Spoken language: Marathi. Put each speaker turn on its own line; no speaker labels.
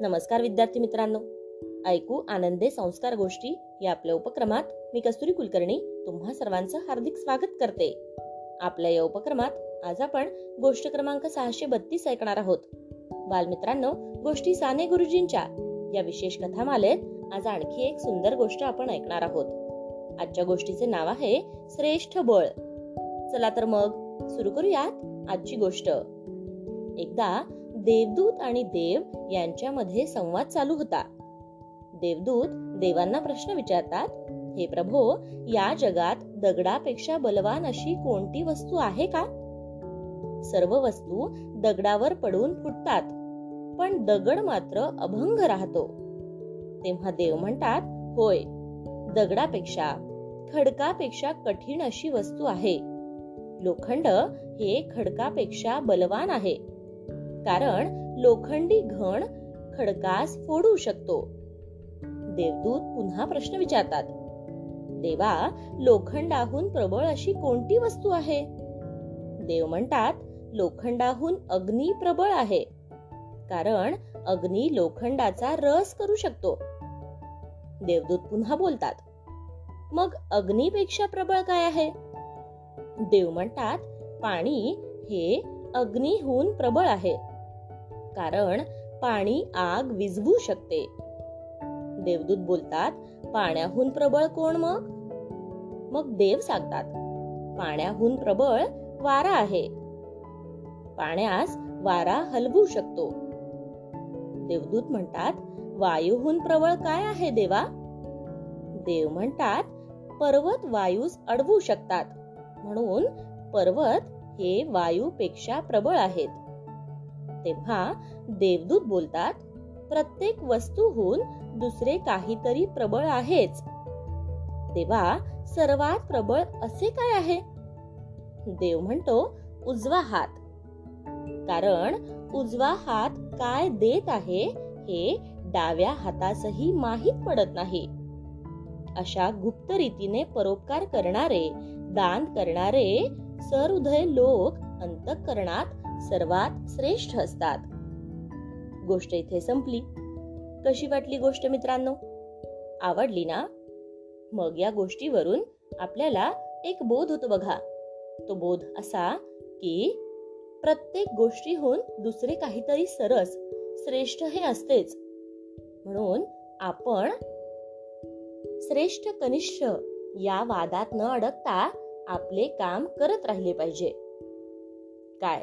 नमस्कार विद्यार्थी मित्रांनो. ऐकू आनंदे संस्कार गोष्टी या आपल्या उपक्रमात मी कस्तुरी कुलकर्णी तुम्हा सर्वांचं हार्दिक स्वागत करते. आपल्या या उपक्रमात आज आपण गोष्ट क्रमांक सहाशे बत्तीस ऐकणार आहोत. बालमित्रांनो गोष्टी साने गुरुजींच्या या विशेष कथामालेत आज आणखी एक सुंदर गोष्ट आपण ऐकणार आहोत. आजच्या गोष्टीचे नाव आहे श्रेष्ठ बळ. चला तर मग सुरू करूयात आजची गोष्ट. एकदा देवदूत आणि देव यांच्यामध्ये संवाद चालू होता. देवदूत देवांना प्रश्न विचारतात हे प्रभो या जगात दगडापेक्षा बलवान अशी कोणती वस्तू आहे का? सर्व वस्तू दगडावर पडून फुटतात पण दगड मात्र अभंग राहतो. तेव्हा देव म्हणतात होय दगडापेक्षा खडकापेक्षा कठीण अशी वस्तू आहे. लोखंड हे खडकापेक्षा बलवान आहे. कारण लोखंडी घण खडकास फोडू शकतो. देवदूत पुन्हा प्रश्न विचारतात देवा लोखंडाहून प्रबळ अशी कोणती वस्तू आहे? देव म्हणतात लोखंडाहून अग्नी प्रबळ आहे कारण अग्नी लोखंडाचा रस करू शकतो. देवदूत पुन्हा बोलतात मग अग्नीपेक्षा प्रबळ काय आहे? देव म्हणतात पाणी हे अग्नीहून प्रबळ आहे कारण पाणी आग विझवू शकते. देवदूत बोलतात पाण्याहून प्रबळ कोण मग? मग देव सांगतात पाण्याहून प्रबळ वारा आहे. पाण्यास वारा हलवू शकतो. देवदूत म्हणतात वायूहून प्रबळ काय आहे देवा? देव म्हणतात पर्वत वायूस अडवू शकतात. म्हणून पर्वत हे वायूपेक्षा प्रबळ आहेत. तेव्हा देवदूत बोलतात प्रत्येक वस्तूहून दुसरे काहीतरी प्रबळ आहेच. तेव्हा सर्वात प्रबळ असे काय आहे? देव म्हणतो उजवा हात. कारण उजवा हात काय देत आहे हे डाव्या हातासही माहीत पडत नाही. अशा गुप्त रीतीने परोपकार करणारे दान करणारे सहृदय लोक अंतकरणात सर्वात श्रेष्ठ असतात. गोष्ट इथे संपली. कशी वाटली गोष्ट मित्रांनो? आवडली ना? मग या गोष्टीवरून आपल्याला एक बोध होतो बघा. तो बोध असा की प्रत्येक गोष्टीहून दुसरे काहीतरी सरस श्रेष्ठ हे असतेच. म्हणून आपण श्रेष्ठ कनिष्ठ या वादात न अडकता आपले काम करत राहिले पाहिजे. काय?